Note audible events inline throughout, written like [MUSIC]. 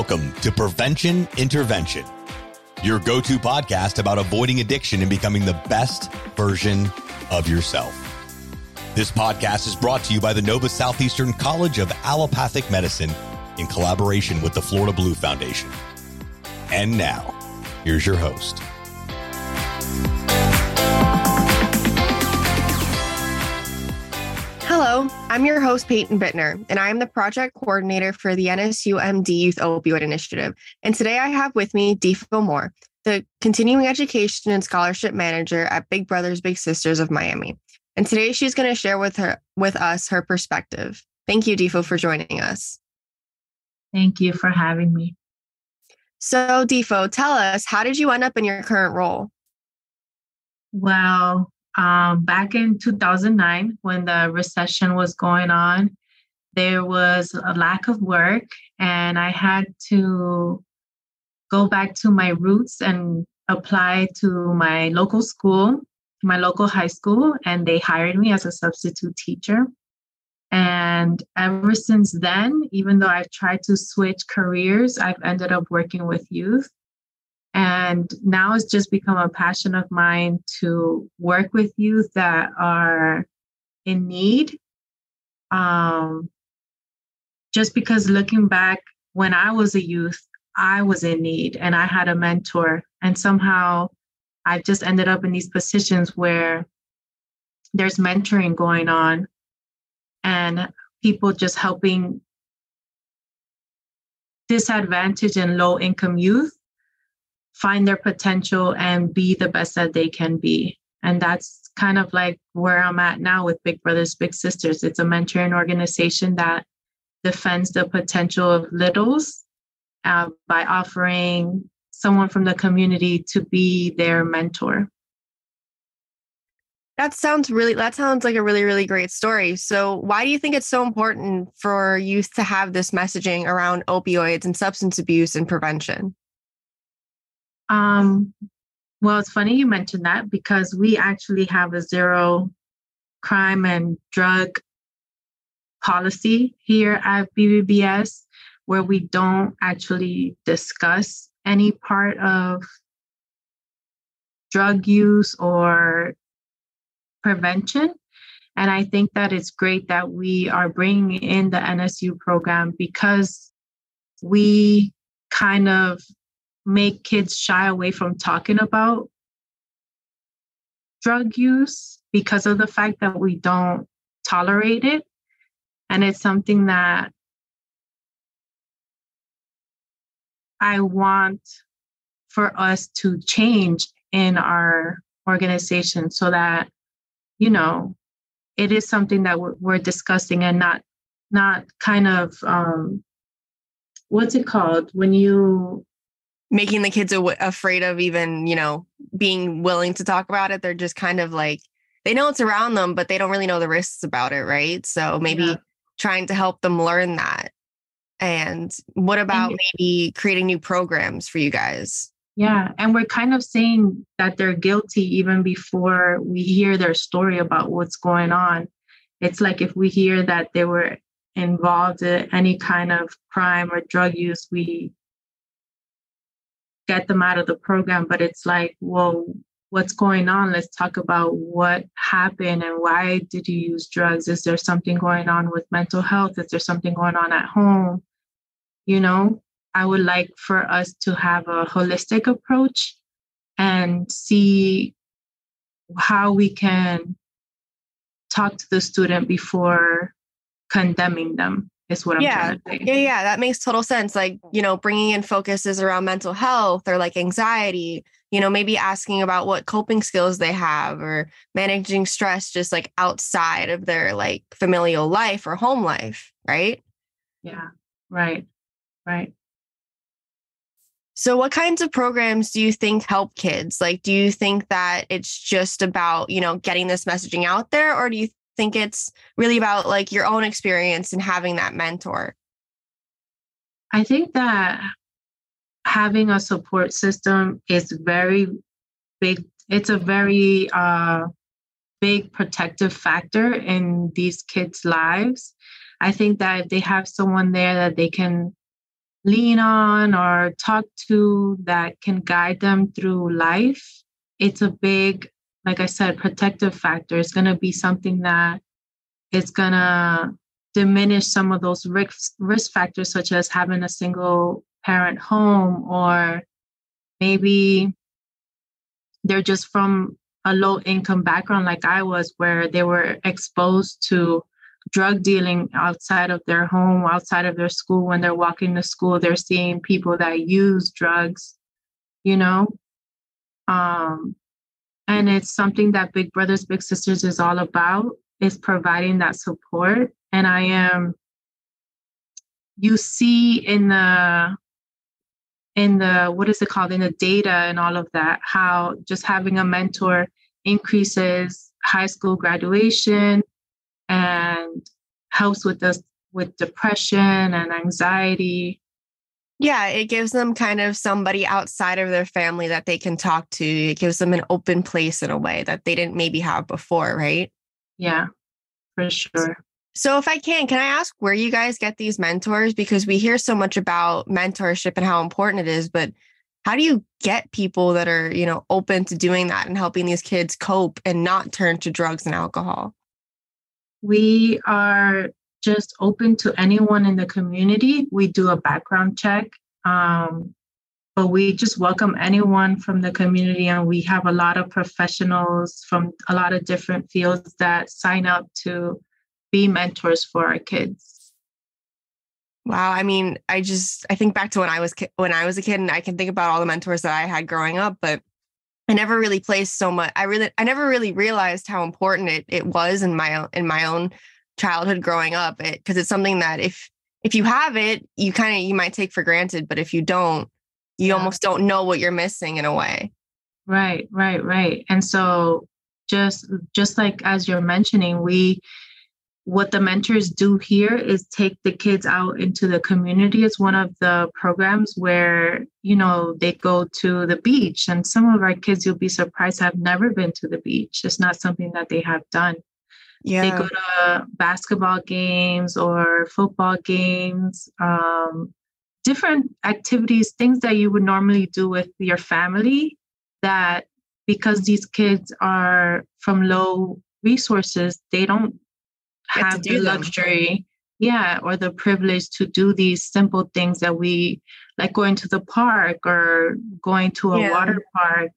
Welcome to Prevention Intervention, your go to podcast about avoiding addiction and becoming the best version of yourself. This podcast is brought to you by the Nova Southeastern College of Allopathic Medicine in collaboration with the Florida Blue Foundation. And now, here's your host. Hello, I'm your host, Peyton Bittner, and I am the project coordinator for the NSU MD Youth Opioid Initiative. And today I have with me Difo Moore, the continuing education and scholarship manager at Big Brothers Big Sisters of Miami. And today she's going to share with her with us her perspective. Thank you, Difo, for joining us. Thank you for having me. So, Difo, tell us, how did you end up in your current role? Well, um, back in 2009, when the recession was going on, there was a lack of work, and I had to go back to my roots and apply to my local school, my local high school, and they hired me as a substitute teacher. And ever since then, even though I've tried to switch careers, I've ended up working with youth. And now it's just become a passion of mine to work with youth that are in need. Um, just because looking back, when I was a youth, I was in need and I had a mentor. And somehow I've just ended up in these positions where there's mentoring going on and people just helping disadvantaged and low income youth find their potential and be the best that they can be. And that's kind of like where I'm at now with Big Brothers Big Sisters. It's a mentoring organization that defends the potential of littles uh, by offering someone from the community to be their mentor. That sounds really that sounds like a really really great story. So, why do you think it's so important for youth to have this messaging around opioids and substance abuse and prevention? Um, well, it's funny you mentioned that because we actually have a zero crime and drug policy here at BBBS where we don't actually discuss any part of drug use or prevention. And I think that it's great that we are bringing in the NSU program because we kind of make kids shy away from talking about drug use because of the fact that we don't tolerate it. And it's something that I want for us to change in our organization so that, you know, it is something that we're, we're discussing and not not kind of um, what's it called when you making the kids aw- afraid of even you know being willing to talk about it. They're just kind of like they know it's around them but they don't really know the risks about it right? So maybe yeah. trying to help them learn that. And what about and, maybe creating new programs for you guys? Yeah and we're kind of saying that they're guilty even before we hear their story about what's going on. It's like if we hear that they were involved in any kind of crime or drug use we get them out of the program, but it's like, well, what's going on? Let's talk about what happened and why did you use drugs? Is there something going on with mental health? Is there something going on at home? You know, I would like for us to have a holistic approach and see how we can talk to the student before condemning them is what I'm yeah. trying to say. Yeah, yeah, that makes total sense. Like, you know, bringing in focuses around mental health or like anxiety, you know, maybe asking about what coping skills they have or managing stress just like outside of their like familial life or home life, right? Yeah, right, right. So, what kinds of programs do you think help kids? Like, do you think that it's just about, you know, getting this messaging out there, or do you think it's really about like your own experience and having that mentor? I think that having a support system is very big. It's a very uh, big protective factor in these kids' lives. I think that if they have someone there that they can lean on or talk to that can guide them through life, it's a big, like I said, protective factor. It's going to be something that is going to diminish some of those risk, risk factors, such as having a single parent home or maybe they're just from a low income background like I was, where they were exposed to drug dealing outside of their home, outside of their school. When they're walking to school, they're seeing people that use drugs, you know? Um, and it's something that Big Brothers Big Sisters is all about, is providing that support. And I am, you see in the in the what is it called in the data and all of that how just having a mentor increases high school graduation and helps with this with depression and anxiety yeah it gives them kind of somebody outside of their family that they can talk to it gives them an open place in a way that they didn't maybe have before right yeah for sure so, if I can, can I ask where you guys get these mentors? Because we hear so much about mentorship and how important it is, but how do you get people that are, you know, open to doing that and helping these kids cope and not turn to drugs and alcohol? We are just open to anyone in the community. We do a background check, um, but we just welcome anyone from the community. And we have a lot of professionals from a lot of different fields that sign up to be mentors for our kids. Wow, I mean, I just I think back to when I was when I was a kid and I can think about all the mentors that I had growing up, but I never really placed so much I really I never really realized how important it it was in my in my own childhood growing up because it, it's something that if if you have it, you kind of you might take for granted, but if you don't, you yeah. almost don't know what you're missing in a way. Right, right, right. And so just just like as you're mentioning, we what the mentors do here is take the kids out into the community it's one of the programs where you know they go to the beach and some of our kids you'll be surprised have never been to the beach it's not something that they have done yeah they go to basketball games or football games um, different activities things that you would normally do with your family that because these kids are from low resources they don't have the luxury yeah or the privilege to do these simple things that we like going to the park or going to a yeah. water park.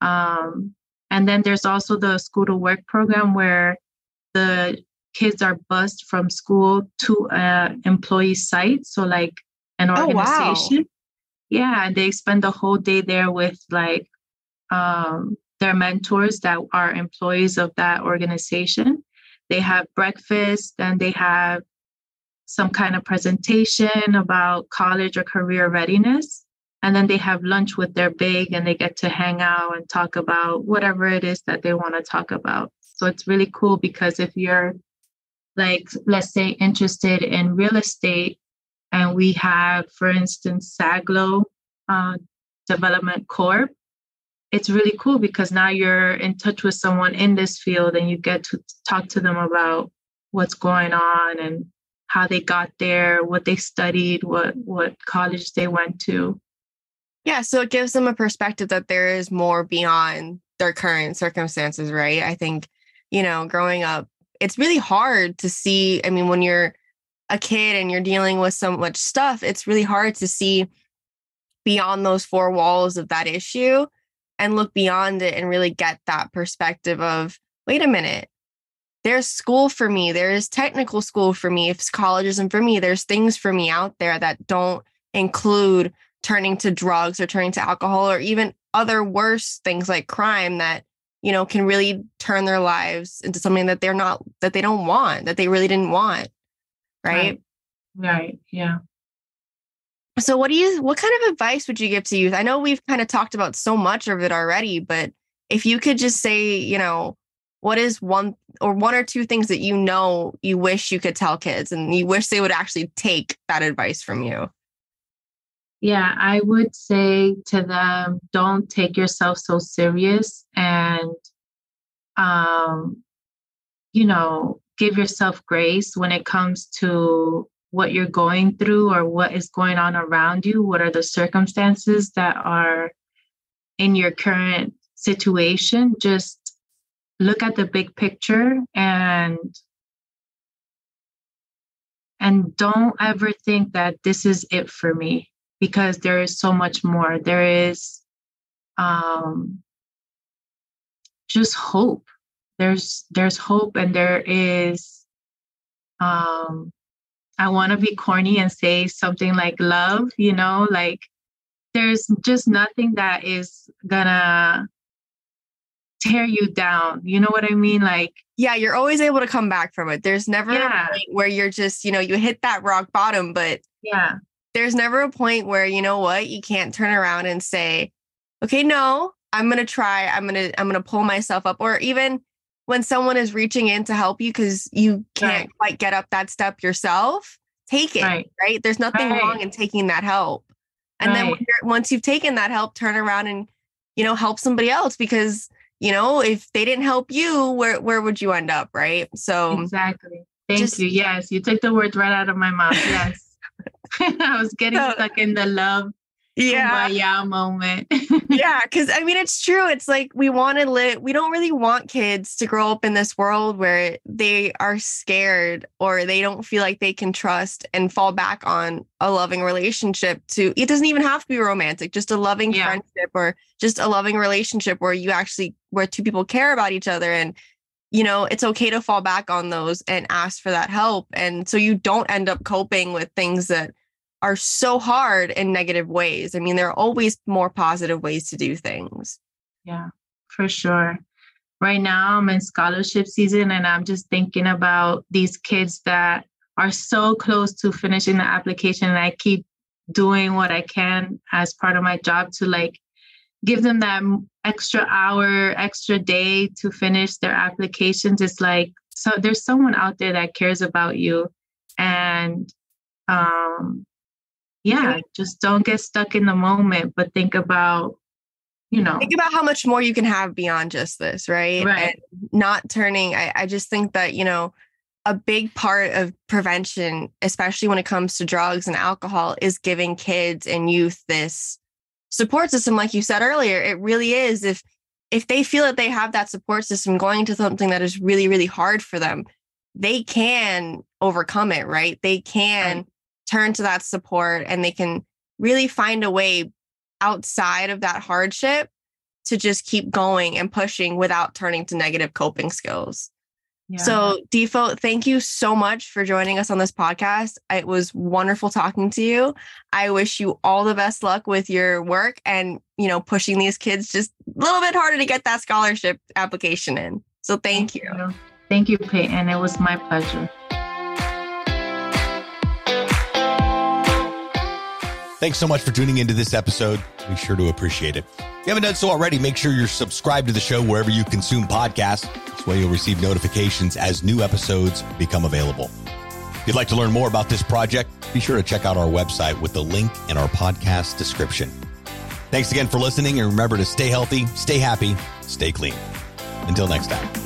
Um, and then there's also the school to work program where the kids are bused from school to an employee site so like an organization oh, wow. yeah and they spend the whole day there with like um, their mentors that are employees of that organization they have breakfast and they have some kind of presentation about college or career readiness. And then they have lunch with their big and they get to hang out and talk about whatever it is that they want to talk about. So it's really cool because if you're like, let's say, interested in real estate, and we have, for instance, Saglo uh, Development Corp, it's really cool because now you're in touch with someone in this field and you get to talk to them about what's going on and how they got there, what they studied, what what college they went to. Yeah, so it gives them a perspective that there is more beyond their current circumstances, right? I think, you know, growing up, it's really hard to see, I mean, when you're a kid and you're dealing with so much stuff, it's really hard to see beyond those four walls of that issue and look beyond it and really get that perspective of wait a minute. There's school for me. There's technical school for me. If college isn't for me. There's things for me out there that don't include turning to drugs or turning to alcohol or even other worse things like crime that you know can really turn their lives into something that they're not that they don't want that they really didn't want right right, right. yeah so what do you what kind of advice would you give to youth? I know we've kind of talked about so much of it already, but if you could just say, you know, what is one or one or two things that you know you wish you could tell kids and you wish they would actually take that advice from you? Yeah, I would say to them, don't take yourself so serious and um you know, give yourself grace when it comes to what you're going through or what is going on around you. What are the circumstances that are in your current situation? Just look at the big picture and and don't ever think that this is it for me because there is so much more. There is um just hope. There's there's hope and there is um i want to be corny and say something like love you know like there's just nothing that is gonna tear you down. You know what i mean? Like yeah you're always able to come back from it. There's never yeah. a point where you're just you know you hit that rock bottom but yeah there's never a point where you know what you can't turn around and say okay no i'm going to try i'm going to i'm to pull myself up or even when someone is reaching in to help you because you can't right. quite get up that step yourself, take it. Right. right? There's nothing right. wrong in taking that help. And then once you've taken that help, turn around and you know help somebody else because you know if they didn't help you, where where would you end up, right? So exactly. Thank just, you. Yes, you took the words right out of my mouth. Yes. [LAUGHS] I was getting so, stuck in the love yeah yeah moment yeah [LAUGHS] because i mean it's true it's like we want to live we don't really want kids to grow up in this world where they are scared or they don't feel like they can trust and fall back on a loving relationship to it doesn't even have to be romantic just a loving yeah. friendship or just a loving relationship where you actually where two people care about each other and you know it's okay to fall back on those and ask for that help and so you don't end up coping with things that are so hard in negative ways. I mean, there are always more positive ways to do things. Yeah, for sure. Right now, I'm in scholarship season and I'm just thinking about these kids that are so close to finishing the application. And I keep doing what I can as part of my job to like give them that extra hour, extra day to finish their applications. It's like, so there's someone out there that cares about you. And um, yeah, just don't get stuck in the moment, but think about, you know, think about how much more you can have beyond just this, right? Right. And not turning. I, I just think that, you know, a big part of prevention, especially when it comes to drugs and alcohol, is giving kids and youth this support system. Like you said earlier, it really is. If if they feel that they have that support system going into something that is really, really hard for them, they can overcome it, right? They can right turn to that support and they can really find a way outside of that hardship to just keep going and pushing without turning to negative coping skills. Yeah. So, Difo, thank you so much for joining us on this podcast. It was wonderful talking to you. I wish you all the best luck with your work and, you know, pushing these kids just a little bit harder to get that scholarship application in. So, thank, thank you. you. Thank you, Peyton. And it was my pleasure. Thanks so much for tuning into this episode. Be sure to appreciate it. If you haven't done so already, make sure you're subscribed to the show wherever you consume podcasts. This way you'll receive notifications as new episodes become available. If you'd like to learn more about this project, be sure to check out our website with the link in our podcast description. Thanks again for listening and remember to stay healthy, stay happy, stay clean. Until next time.